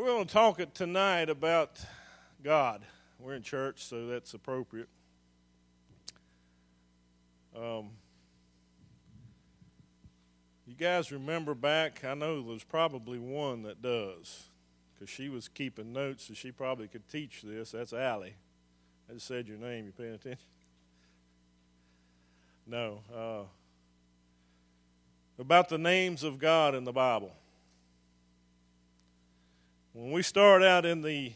We're going to talk tonight about God. We're in church, so that's appropriate. Um, you guys remember back? I know there's probably one that does, because she was keeping notes, so she probably could teach this. That's Allie. I just said your name. You paying attention? No. Uh, about the names of God in the Bible. When we start out in the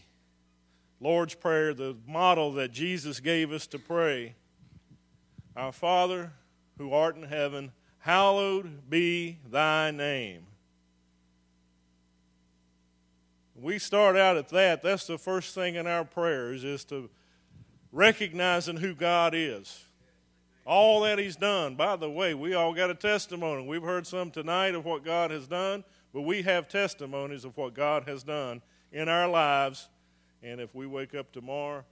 Lord's Prayer, the model that Jesus gave us to pray, Our Father who art in heaven, hallowed be thy name. We start out at that. That's the first thing in our prayers is to recognizing who God is. All that He's done. By the way, we all got a testimony. We've heard some tonight of what God has done. But we have testimonies of what God has done in our lives. And if we wake up tomorrow,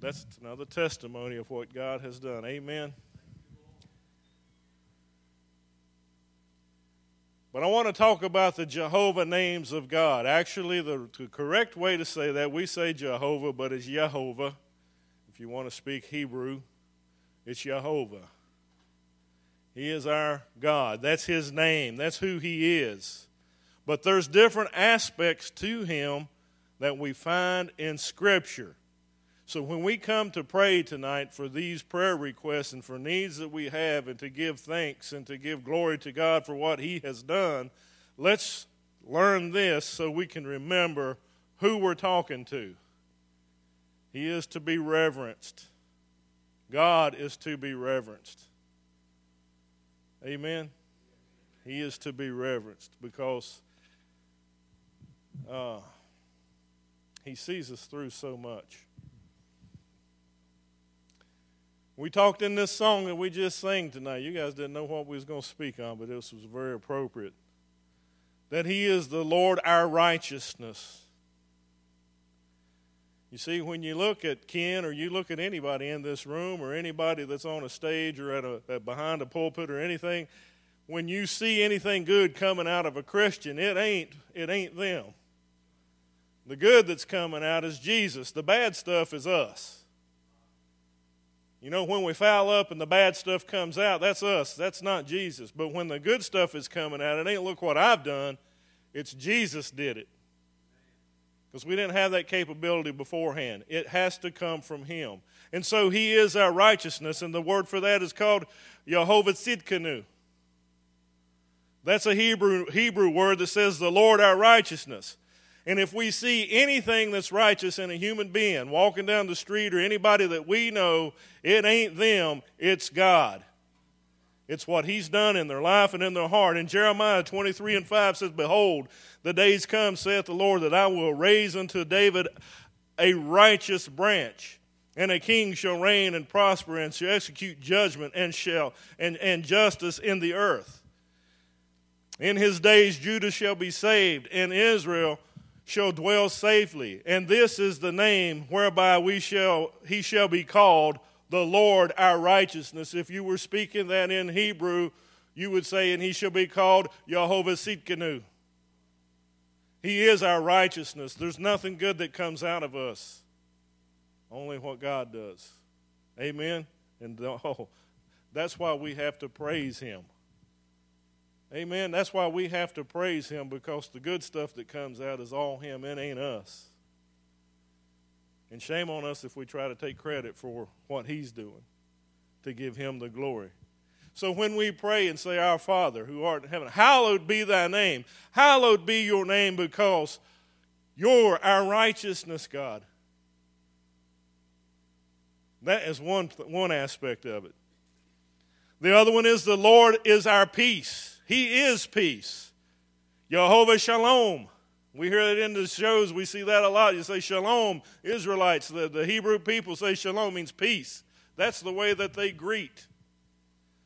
that's another testimony of what God has done. Amen. But I want to talk about the Jehovah names of God. Actually, the, the, correct way to say that, we say Jehovah, but it's Jehovah. If you want to speak Hebrew, it's Jehovah. He is our God. That's His name, that's who He is. But there's different aspects to him that we find in Scripture. So when we come to pray tonight for these prayer requests and for needs that we have and to give thanks and to give glory to God for what He has done, let's learn this so we can remember who we're talking to. He is to be reverenced. God is to be reverenced. Amen. He is to be reverenced because uh, he sees us through so much. We talked in this song that we just sang tonight. You guys didn't know what we was going to speak on, but this was very appropriate. That he is the Lord our righteousness. You see, when you look at Ken or you look at anybody in this room or anybody that's on a stage or at a, at behind a pulpit or anything, when you see anything good coming out of a Christian, it ain't it ain't them. The good that's coming out is Jesus. The bad stuff is us. You know, when we foul up and the bad stuff comes out, that's us. That's not Jesus. But when the good stuff is coming out, it ain't look what I've done. It's Jesus did it. Because we didn't have that capability beforehand. It has to come from Him. And so He is our righteousness, and the word for that is called Jehovah Tzidkenu. That's a Hebrew, Hebrew word that says the Lord our righteousness. And if we see anything that's righteous in a human being walking down the street or anybody that we know, it ain't them, it's God. It's what He's done in their life and in their heart. And Jeremiah 23 and 5 says, Behold, the days come, saith the Lord, that I will raise unto David a righteous branch. And a king shall reign and prosper and shall execute judgment and shall and, and justice in the earth. In his days Judah shall be saved, and Israel shall dwell safely. And this is the name whereby we shall he shall be called the Lord our righteousness. If you were speaking that in Hebrew, you would say, and he shall be called Jehovah Tzidkenu. He is our righteousness. There's nothing good that comes out of us. Only what God does. Amen. And oh, that's why we have to praise him. Amen. That's why we have to praise Him because the good stuff that comes out is all Him. It ain't us. And shame on us if we try to take credit for what He's doing to give Him the glory. So when we pray and say, Our Father who art in heaven, hallowed be thy name. Hallowed be your name because you're our righteousness, God. That is one, one aspect of it. The other one is the Lord is our peace. He is peace. Jehovah Shalom. We hear it in the shows. We see that a lot. You say Shalom. Israelites, the, the Hebrew people say Shalom means peace. That's the way that they greet.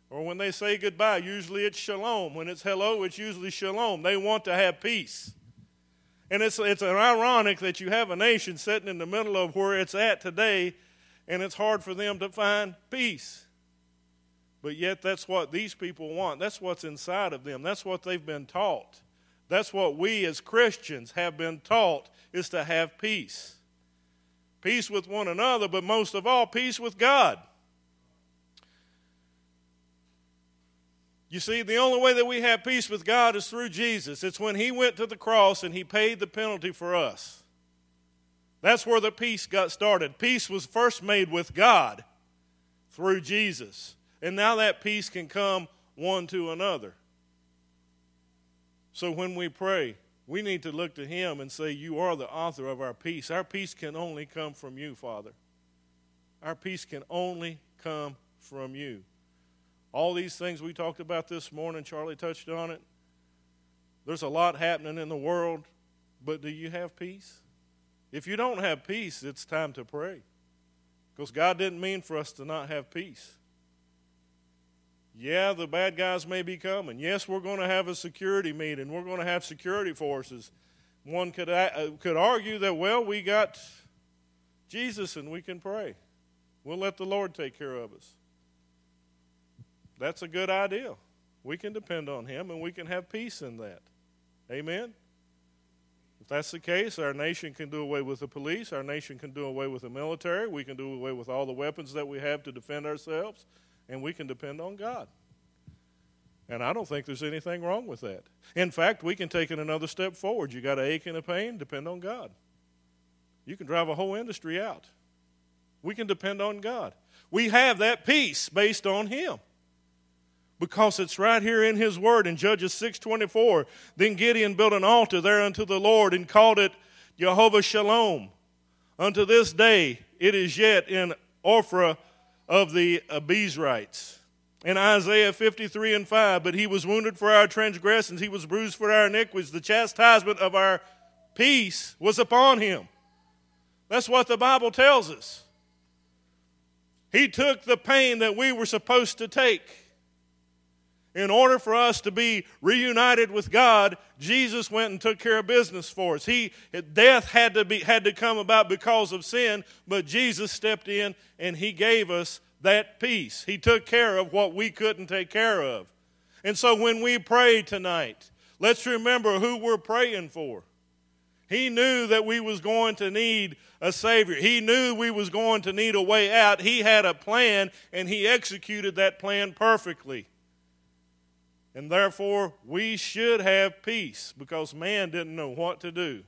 Or when they say goodbye, usually it's Shalom. When it's hello, it's usually Shalom. They want to have peace. And it's, it's ironic that you have a nation sitting in the middle of where it's at today, and it's hard for them to find peace. But yet, that's what these people want. That's what's inside of them. That's what they've been taught. That's what we as Christians have been taught is to have peace. Peace with one another, but most of all, peace with God. You see, the only way that we have peace with God is through Jesus. It's when He went to the cross and He paid the penalty for us. That's where the peace got started. Peace was first made with God through Jesus. And now that peace can come one to another. So when we pray, we need to look to Him and say, You are the author of our peace. Our peace can only come from you, Father. Our peace can only come from you. All these things we talked about this morning, Charlie touched on it. There's a lot happening in the world, but do you have peace? If you don't have peace, it's time to pray. Because God didn't mean for us to not have peace. Yeah, the bad guys may be coming. Yes, we're going to have a security meeting. We're going to have security forces. One could, uh, could argue that, well, we got Jesus and we can pray. We'll let the Lord take care of us. That's a good idea. We can depend on Him and we can have peace in that. Amen? If that's the case, our nation can do away with the police, our nation can do away with the military, we can do away with all the weapons that we have to defend ourselves, and we can depend on God. And I don't think there's anything wrong with that. In fact, we can take it another step forward. You got an ache and a pain, depend on God. You can drive a whole industry out. We can depend on God. We have that peace based on Him because it's right here in his word in Judges 6:24. Then Gideon built an altar there unto the Lord and called it Jehovah Shalom. Unto this day it is yet in Ophrah of the Abiezrites. In Isaiah 53 and 5, but he was wounded for our transgressions, he was bruised for our iniquities. The chastisement of our peace was upon him. That's what the Bible tells us. He took the pain that we were supposed to take in order for us to be reunited with God, Jesus went and took care of business for us. He death had to be had to come about because of sin, but Jesus stepped in and he gave us that peace. He took care of what we couldn't take care of. And so when we pray tonight, let's remember who we're praying for. He knew that we was going to need a savior. He knew we was going to need a way out. He had a plan and he executed that plan perfectly. And therefore, we should have peace because man didn't know what to do.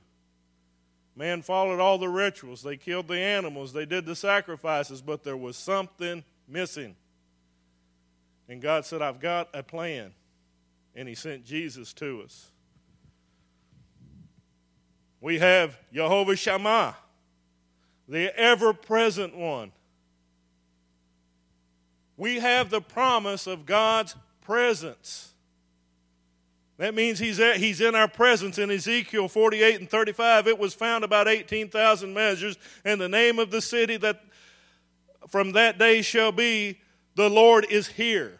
Man followed all the rituals. They killed the animals. They did the sacrifices, but there was something missing. And God said, I've got a plan. And He sent Jesus to us. We have Jehovah Shammah, the ever present one. We have the promise of God's presence. That means he's, at, he's in our presence. In Ezekiel 48 and 35, it was found about 18,000 measures, and the name of the city that from that day shall be, the Lord is here.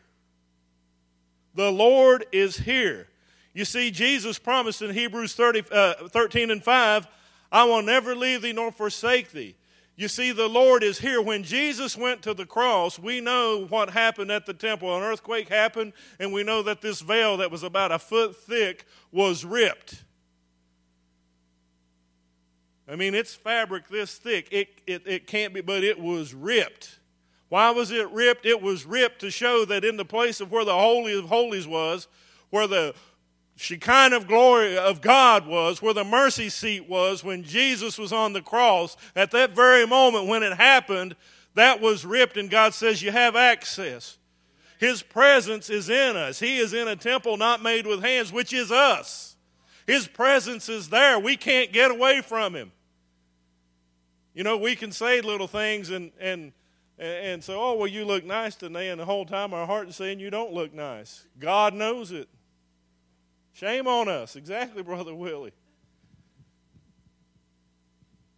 The Lord is here. You see, Jesus promised in Hebrews 30, uh, 13 and 5, I will never leave thee nor forsake thee. You see, the Lord is here. When Jesus went to the cross, we know what happened at the temple. An earthquake happened, and we know that this veil that was about a foot thick was ripped. I mean, it's fabric this thick. It, it, it can't be, but it was ripped. Why was it ripped? It was ripped to show that in the place of where the Holy of Holies was, where the Shekinah of glory of God was, where the mercy seat was when Jesus was on the cross. At that very moment when it happened, that was ripped, and God says, You have access. His presence is in us. He is in a temple not made with hands, which is us. His presence is there. We can't get away from Him. You know, we can say little things and, and, and say, Oh, well, you look nice today, and the whole time our heart is saying you don't look nice. God knows it. Shame on us. Exactly, Brother Willie.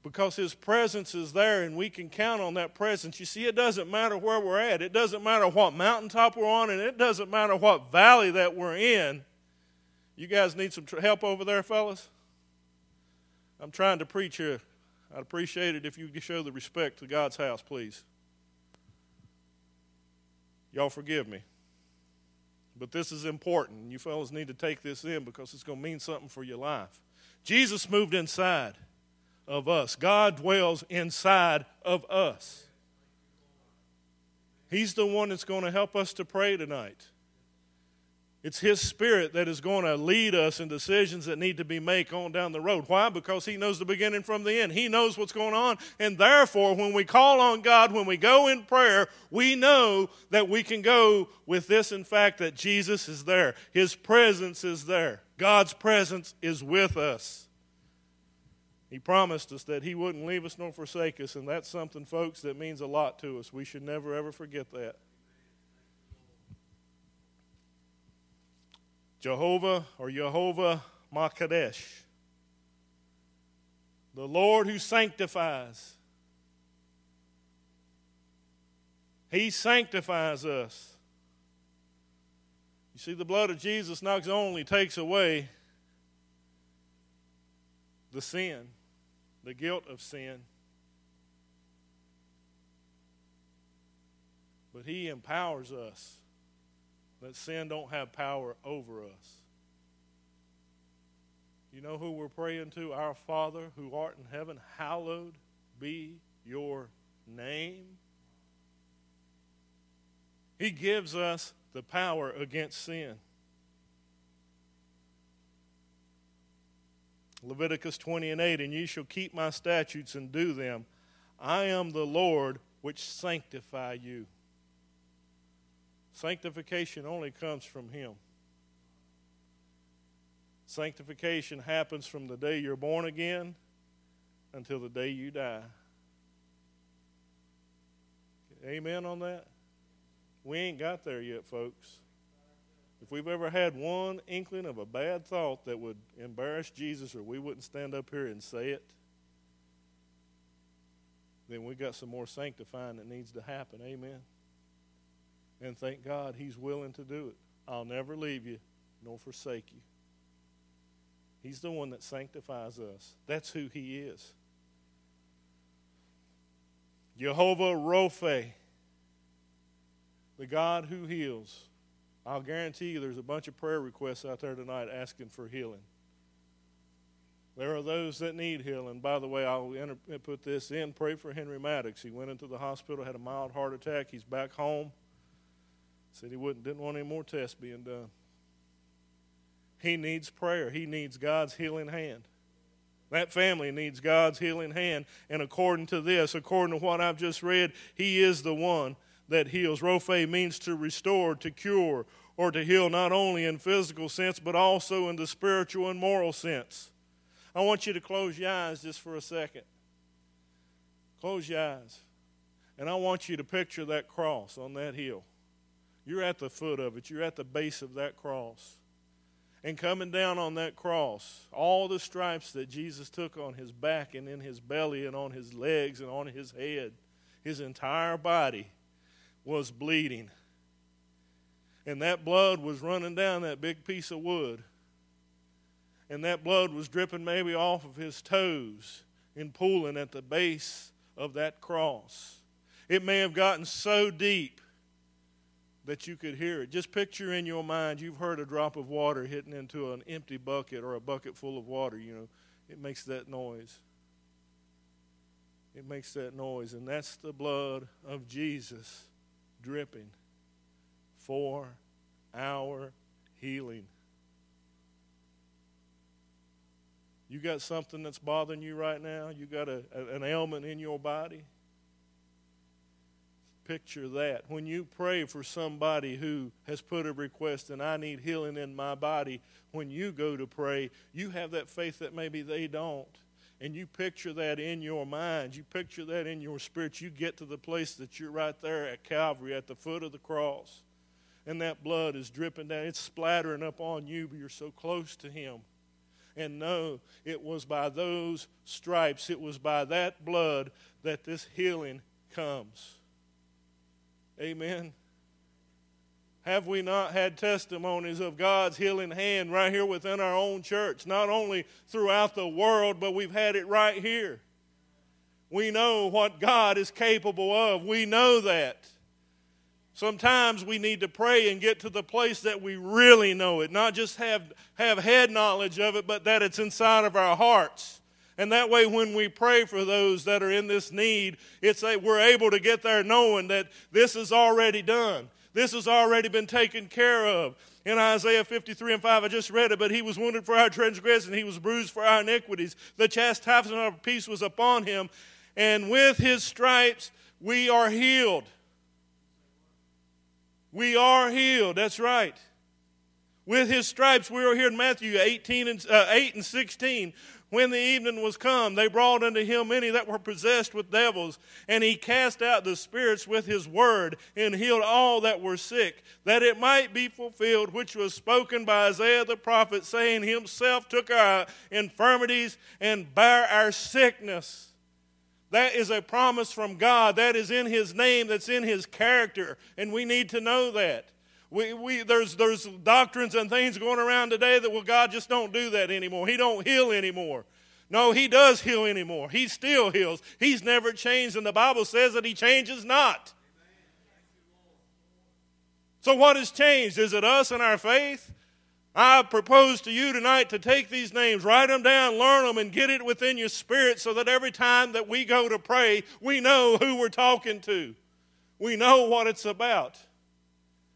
Because his presence is there and we can count on that presence. You see, it doesn't matter where we're at, it doesn't matter what mountaintop we're on, and it doesn't matter what valley that we're in. You guys need some help over there, fellas? I'm trying to preach here. I'd appreciate it if you could show the respect to God's house, please. Y'all forgive me. But this is important. You fellows need to take this in because it's going to mean something for your life. Jesus moved inside of us, God dwells inside of us. He's the one that's going to help us to pray tonight. It's His Spirit that is going to lead us in decisions that need to be made on down the road. Why? Because He knows the beginning from the end. He knows what's going on. And therefore, when we call on God, when we go in prayer, we know that we can go with this, in fact, that Jesus is there. His presence is there. God's presence is with us. He promised us that He wouldn't leave us nor forsake us. And that's something, folks, that means a lot to us. We should never, ever forget that. Jehovah or Jehovah Makadesh. The Lord who sanctifies. He sanctifies us. You see, the blood of Jesus not only takes away the sin, the guilt of sin, but He empowers us that sin don't have power over us. You know who we're praying to? Our Father who art in heaven, hallowed be your name. He gives us the power against sin. Leviticus 20 and 8, and ye shall keep my statutes and do them. I am the Lord which sanctify you. Sanctification only comes from Him. Sanctification happens from the day you're born again until the day you die. Amen on that? We ain't got there yet, folks. If we've ever had one inkling of a bad thought that would embarrass Jesus or we wouldn't stand up here and say it, then we got some more sanctifying that needs to happen. Amen. And thank God He's willing to do it. I'll never leave you nor forsake you. He's the one that sanctifies us. That's who He is. Jehovah Rophe, the God who heals. I'll guarantee you there's a bunch of prayer requests out there tonight asking for healing. There are those that need healing. By the way, I'll enter, put this in. Pray for Henry Maddox. He went into the hospital, had a mild heart attack. He's back home. Said he wouldn't, didn't want any more tests being done. He needs prayer. He needs God's healing hand. That family needs God's healing hand. And according to this, according to what I've just read, He is the one that heals. Rophe means to restore, to cure, or to heal not only in physical sense, but also in the spiritual and moral sense. I want you to close your eyes just for a second. Close your eyes. And I want you to picture that cross on that hill. You're at the foot of it, you're at the base of that cross. And coming down on that cross, all the stripes that Jesus took on his back and in his belly and on his legs and on his head, his entire body was bleeding. And that blood was running down that big piece of wood. And that blood was dripping maybe off of his toes and pooling at the base of that cross. It may have gotten so deep that you could hear it. Just picture in your mind you've heard a drop of water hitting into an empty bucket or a bucket full of water, you know. It makes that noise. It makes that noise, and that's the blood of Jesus dripping for our healing. You got something that's bothering you right now? You got a, an ailment in your body? Picture that. When you pray for somebody who has put a request and I need healing in my body, when you go to pray, you have that faith that maybe they don't. And you picture that in your mind. You picture that in your spirit. You get to the place that you're right there at Calvary at the foot of the cross. And that blood is dripping down. It's splattering up on you, but you're so close to Him and know it was by those stripes, it was by that blood that this healing comes. Amen. Have we not had testimonies of God's healing hand right here within our own church? Not only throughout the world, but we've had it right here. We know what God is capable of. We know that. Sometimes we need to pray and get to the place that we really know it, not just have, have head knowledge of it, but that it's inside of our hearts. And that way, when we pray for those that are in this need, it's a, we're able to get there knowing that this is already done. This has already been taken care of. In Isaiah 53 and 5, I just read it, but he was wounded for our transgression, he was bruised for our iniquities. The chastisement of our peace was upon him, and with his stripes we are healed. We are healed. That's right. With his stripes, we are healed. in Matthew 18 and, uh, 8 and 16. When the evening was come, they brought unto him many that were possessed with devils, and he cast out the spirits with his word, and healed all that were sick, that it might be fulfilled which was spoken by Isaiah the prophet, saying, Himself took our infirmities and bare our sickness. That is a promise from God. That is in His name, that's in His character, and we need to know that. We, we, there's, there's doctrines and things going around today that, well, God just don't do that anymore. He don't heal anymore. No, He does heal anymore. He still heals. He's never changed, and the Bible says that He changes not. So, what has changed? Is it us and our faith? I propose to you tonight to take these names, write them down, learn them, and get it within your spirit so that every time that we go to pray, we know who we're talking to. We know what it's about.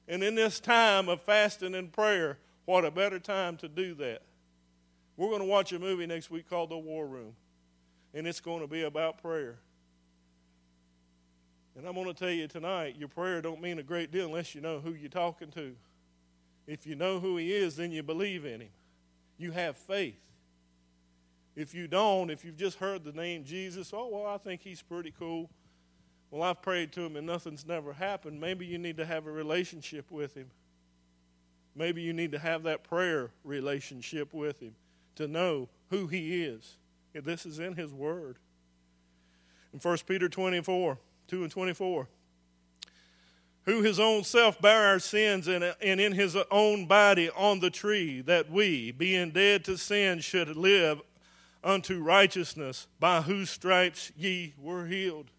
And in this time of fasting and prayer, what a better time to do that. We're going to watch a movie next week called The War Room, and it's going to be about prayer. And I'm going to tell you tonight, your prayer don't mean a great deal unless you know who you're talking to. If you know who He is, then you believe in Him. You have faith. If you don't, if you've just heard the name Jesus, oh, well, I think He's pretty cool. Well, I've prayed to Him and nothing's never happened. Maybe you need to have a relationship with Him. Maybe you need to have that prayer relationship with Him to know who He is. This is in His Word. In 1 Peter 24, 2 and 24 who his own self bare our sins and, in his own body on the tree, that we, being dead to sin, should live unto righteousness, by whose stripes ye were healed.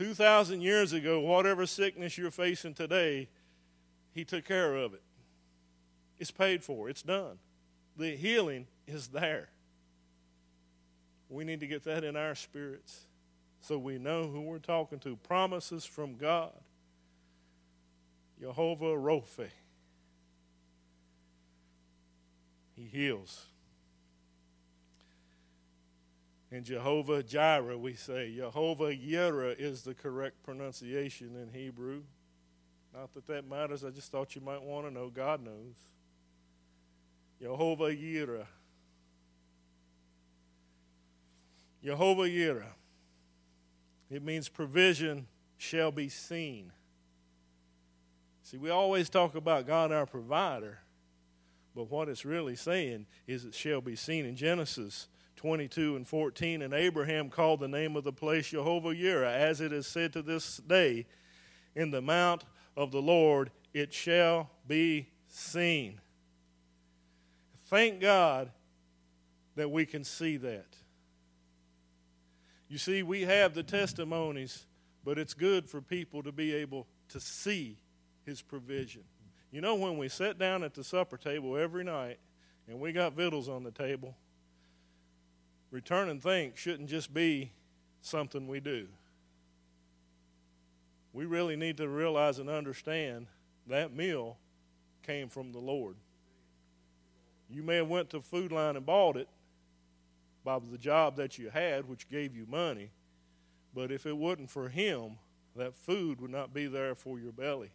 2,000 years ago, whatever sickness you're facing today, he took care of it. It's paid for, it's done. The healing is there. We need to get that in our spirits so we know who we're talking to. Promises from God. Jehovah Rophe. He heals. In Jehovah Jireh, we say Jehovah Yireh is the correct pronunciation in Hebrew. Not that that matters, I just thought you might want to know. God knows. Jehovah Yireh. Jehovah Yireh. It means provision shall be seen. See, we always talk about God our provider, but what it's really saying is it shall be seen in Genesis 22 and 14. And Abraham called the name of the place Jehovah Yireh, as it is said to this day, In the mount of the Lord it shall be seen. Thank God that we can see that. You see, we have the testimonies, but it's good for people to be able to see his provision. You know, when we sit down at the supper table every night and we got victuals on the table, returning thanks shouldn't just be something we do. We really need to realize and understand that meal came from the Lord. You may have went to Food Lion and bought it, by the job that you had, which gave you money. But if it wasn't for Him, that food would not be there for your belly.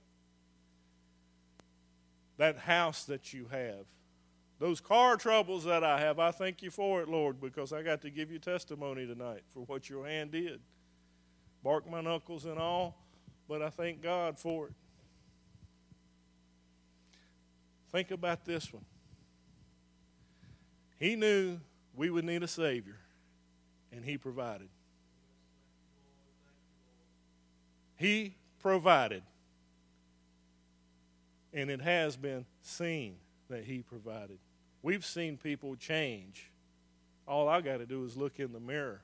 That house that you have, those car troubles that I have, I thank you for it, Lord, because I got to give you testimony tonight for what your hand did. Bark my knuckles and all, but I thank God for it. Think about this one. He knew we would need a Savior, and He provided. He provided. And it has been seen that He provided. We've seen people change. All I got to do is look in the mirror.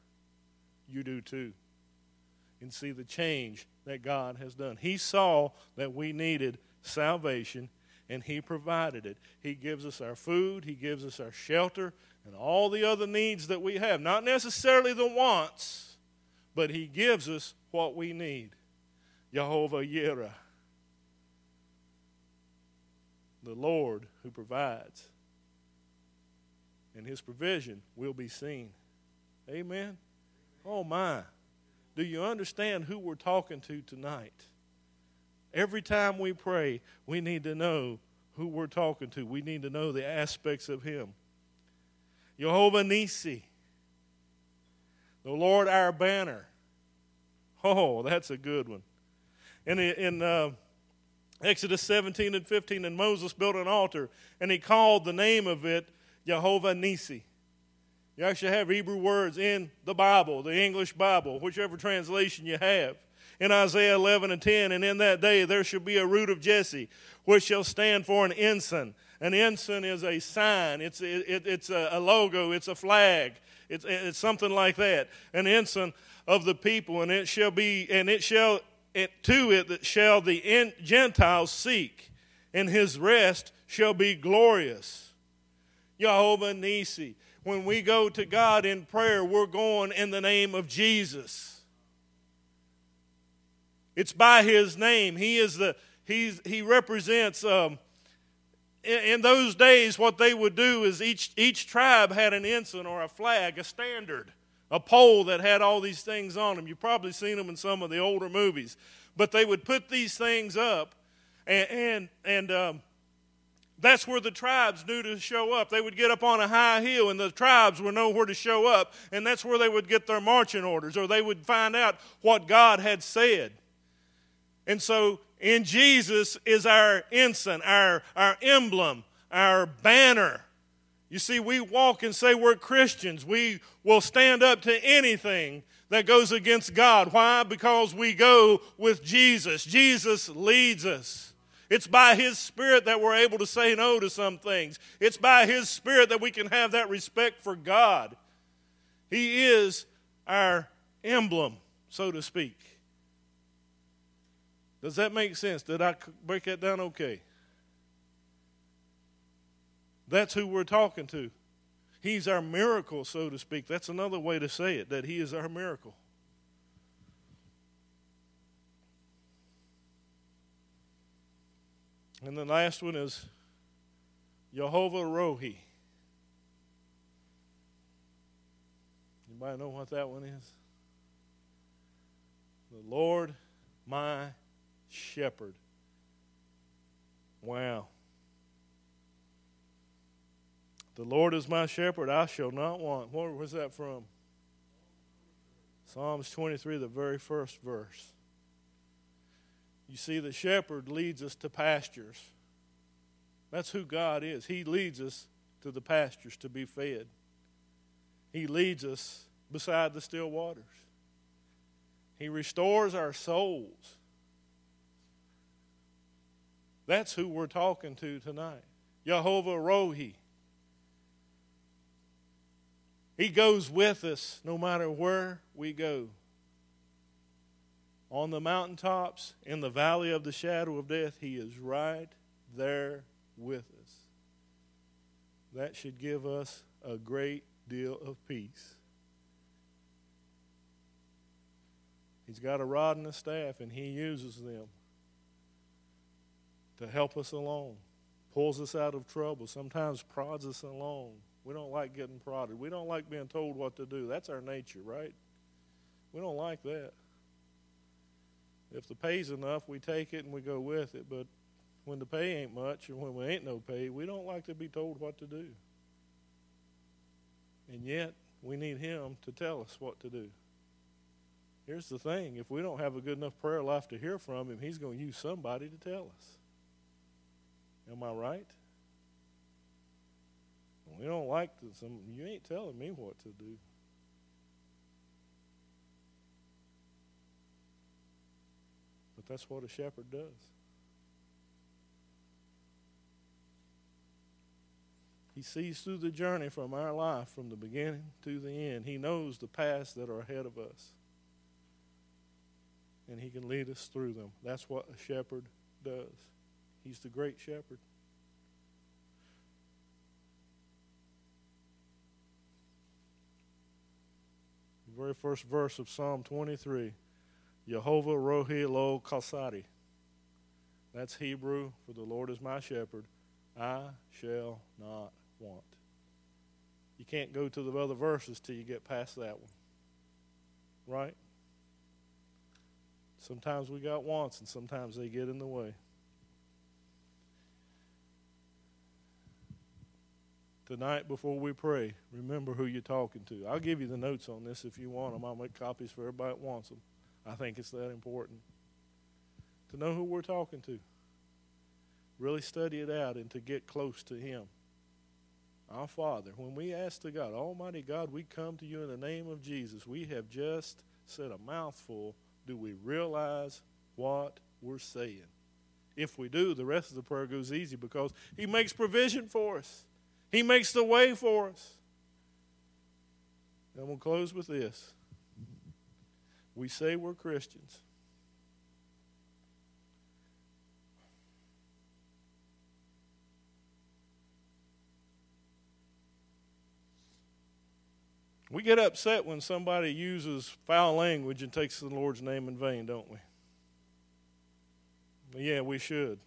You do too. And see the change that God has done. He saw that we needed salvation and He provided it. He gives us our food, He gives us our shelter, and all the other needs that we have. Not necessarily the wants, but He gives us what we need. Jehovah Yireh, the Lord who provides. And His provision will be seen. Amen. Oh, my. Do you understand who we're talking to tonight? Every time we pray, we need to know who we're talking to. We need to know the aspects of Him. Jehovah Nisi, the Lord our banner. Oh, that's a good one. In, in uh, Exodus 17 and 15, and Moses built an altar, and he called the name of it Jehovah Nisi. You actually have Hebrew words in the Bible, the English Bible, whichever translation you have. In Isaiah 11 and 10, and in that day there shall be a root of Jesse, which shall stand for an ensign. An ensign is a sign, it's, it, it's a, a, logo, it's a flag, it's, it's something like that. An ensign of the people, and it shall be, and it shall, it, to it that shall the Gentiles seek, and his rest shall be glorious. Jehovah Nisi when we go to God in prayer, we're going in the name of Jesus. It's by His name. He is the He's, He represents. Um, in, in those days, what they would do is each each tribe had an ensign or a flag, a standard, a pole that had all these things on them. You've probably seen them in some of the older movies, but they would put these things up, and and, and um, that's where the tribes knew to show up. They would get up on a high hill, and the tribes would know where to show up, and that's where they would get their marching orders, or they would find out what God had said. And so, in Jesus is our ensign, our, our emblem, our banner. You see, we walk and say we're Christians. We will stand up to anything that goes against God. Why? Because we go with Jesus. Jesus leads us. It's by His Spirit that we're able to say no to some things. It's by His Spirit that we can have that respect for God. He is our emblem, so to speak. Does that make sense? Did I break that down okay? That's who we're talking to. He's our miracle, so to speak. That's another way to say it, that He is our miracle. And the last one is Jehovah Rohi. Anybody know what that one is? The Lord my shepherd. Wow. The Lord is my shepherd, I shall not want. Where was that from? Psalms 23, the very first verse. You see, the shepherd leads us to pastures. That's who God is. He leads us to the pastures to be fed, He leads us beside the still waters. He restores our souls. That's who we're talking to tonight. Jehovah Rohi. He goes with us no matter where we go on the mountaintops, in the valley of the shadow of death, He is right there with us. That should give us a great deal of peace. He's got a rod and a staff, and He uses them to help us along, pulls us out of trouble, sometimes prods us along. We don't like getting prodded. We don't like being told what to do. That's our nature, right? We don't like that. If the pay's enough, we take it and we go with it. But when the pay ain't much and when we ain't no pay, we don't like to be told what to do. And yet, we need Him to tell us what to do. Here's the thing if we don't have a good enough prayer life to hear from Him, He's going to use somebody to tell us. Am I right? We don't like to, some, you ain't telling me what to do. But that's what a shepherd does. He sees through the journey from our life, from the beginning to the end. He knows the paths that are ahead of us. and he can lead us through them. That's what a shepherd does. He's the great shepherd. The very first verse of Psalm 23 Jehovah Rohi Lo Kasadi. That's Hebrew for the Lord is my shepherd. I shall not want. You can't go to the other verses till you get past that one. Right? Sometimes we got wants and sometimes they get in the way. Tonight, before we pray, remember who you're talking to. I'll give you the notes on this if you want them. I'll make copies for everybody that wants them. I think it's that important to know who we're talking to. Really study it out and to get close to Him. Our Father, when we ask to God, Almighty God, we come to you in the name of Jesus. We have just said a mouthful. Do we realize what we're saying? If we do, the rest of the prayer goes easy because He makes provision for us, He makes the way for us. And we'll close with this. We say we're Christians. We get upset when somebody uses foul language and takes the Lord's name in vain, don't we? Yeah, we should.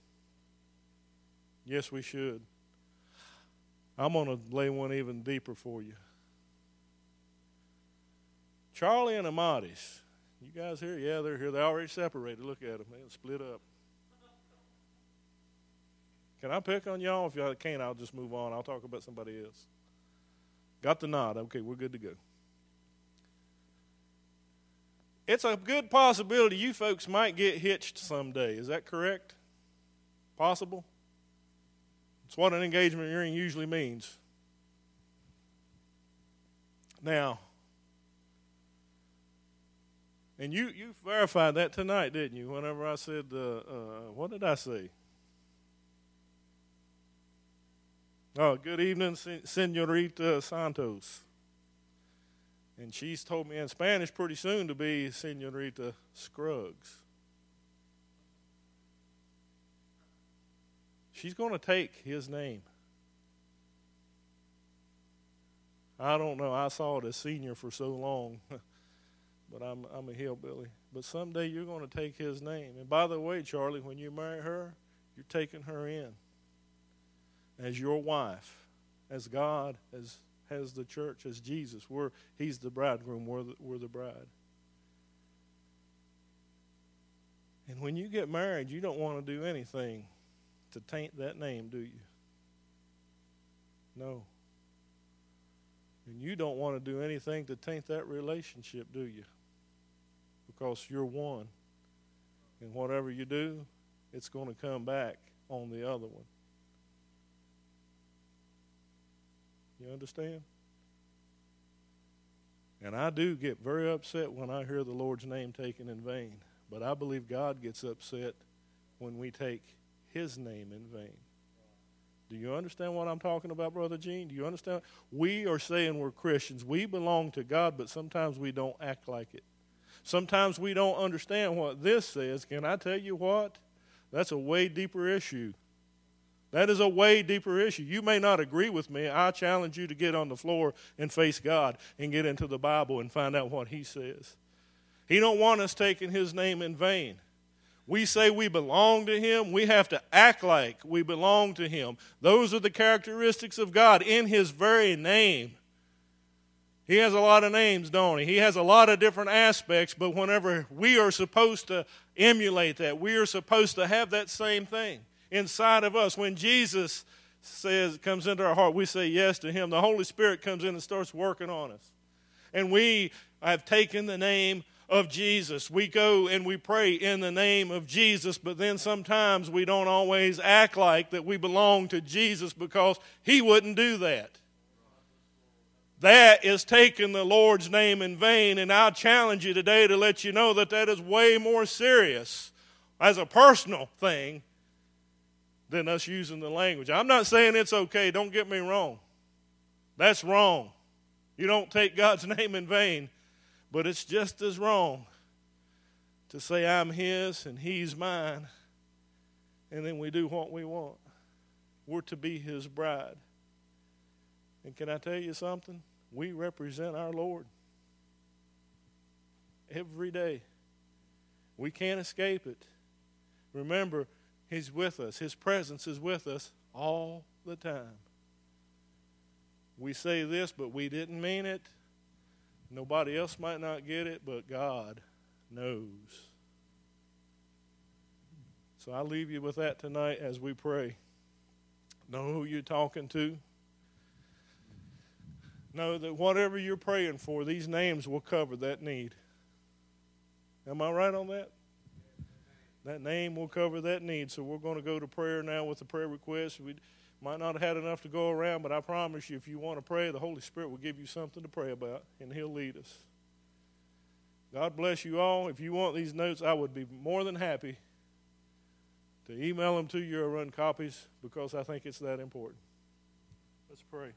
Yes, we should. I'm going to lay one even deeper for you. Charlie and Amadis. You guys here? Yeah, they're here. They're already separated. Look at them. They're split up. Can I pick on y'all? If y'all can't, I'll just move on. I'll talk about somebody else. Got the nod. Okay, we're good to go. It's a good possibility you folks might get hitched someday. Is that correct? Possible? It's what an engagement ring usually means. Now, and you, you verified that tonight, didn't you? Whenever I said, uh, uh, what did I say? Oh, good evening, Senorita Santos. And she's told me in Spanish pretty soon to be Senorita Scruggs. She's going to take his name. I don't know. I saw it as senior for so long, but I'm I'm a hillbilly. But someday you're going to take his name. And by the way, Charlie, when you marry her, you're taking her in as your wife, as God as, has the church, as Jesus. We're, he's the bridegroom, we're the, we're the bride. And when you get married, you don't want to do anything to taint that name, do you? No. And you don't want to do anything to taint that relationship, do you? Because you're one. And whatever you do, it's going to come back on the other one. You understand? And I do get very upset when I hear the Lord's name taken in vain. But I believe God gets upset when we take his name in vain. Do you understand what I'm talking about, Brother Gene? Do you understand? We are saying we're Christians. We belong to God, but sometimes we don't act like it. Sometimes we don't understand what this says. Can I tell you what? That's a way deeper issue that is a way deeper issue. You may not agree with me. I challenge you to get on the floor and face God and get into the Bible and find out what He says. He don't want us taking His name in vain. We say we belong to Him. We have to act like we belong to Him. Those are the characteristics of God in His very name. He has a lot of names, don't he? He has a lot of different aspects, but whenever we are supposed to emulate that, we are supposed to have that same thing inside of us. When Jesus says comes into our heart, we say yes to him. The Holy Spirit comes in and starts working on us. And we have taken the name of Jesus. We go and we pray in the name of Jesus, but then sometimes we don't always act like that we belong to Jesus because he wouldn't do that. That is taking the Lord's name in vain, and I'll challenge you today to let you know that that is way more serious as a personal thing than us using the language. I'm not saying it's okay, don't get me wrong. That's wrong. You don't take God's name in vain, but it's just as wrong to say, I'm His and He's mine, and then we do what we want. We're to be His bride. And can I tell you something? We represent our Lord every day. We can't escape it. Remember, He's with us, His presence is with us all the time. We say this, but we didn't mean it. Nobody else might not get it, but God knows. So I leave you with that tonight as we pray. Know who you're talking to. Know that whatever you're praying for, these names will cover that need. Am I right on that? That name will cover that need. So we're going to go to prayer now with the prayer request. We might not have had enough to go around, but I promise you, if you want to pray, the Holy Spirit will give you something to pray about, and He'll lead us. God bless you all. If you want these notes, I would be more than happy to email them to you or run copies because I think it's that important. Let's pray.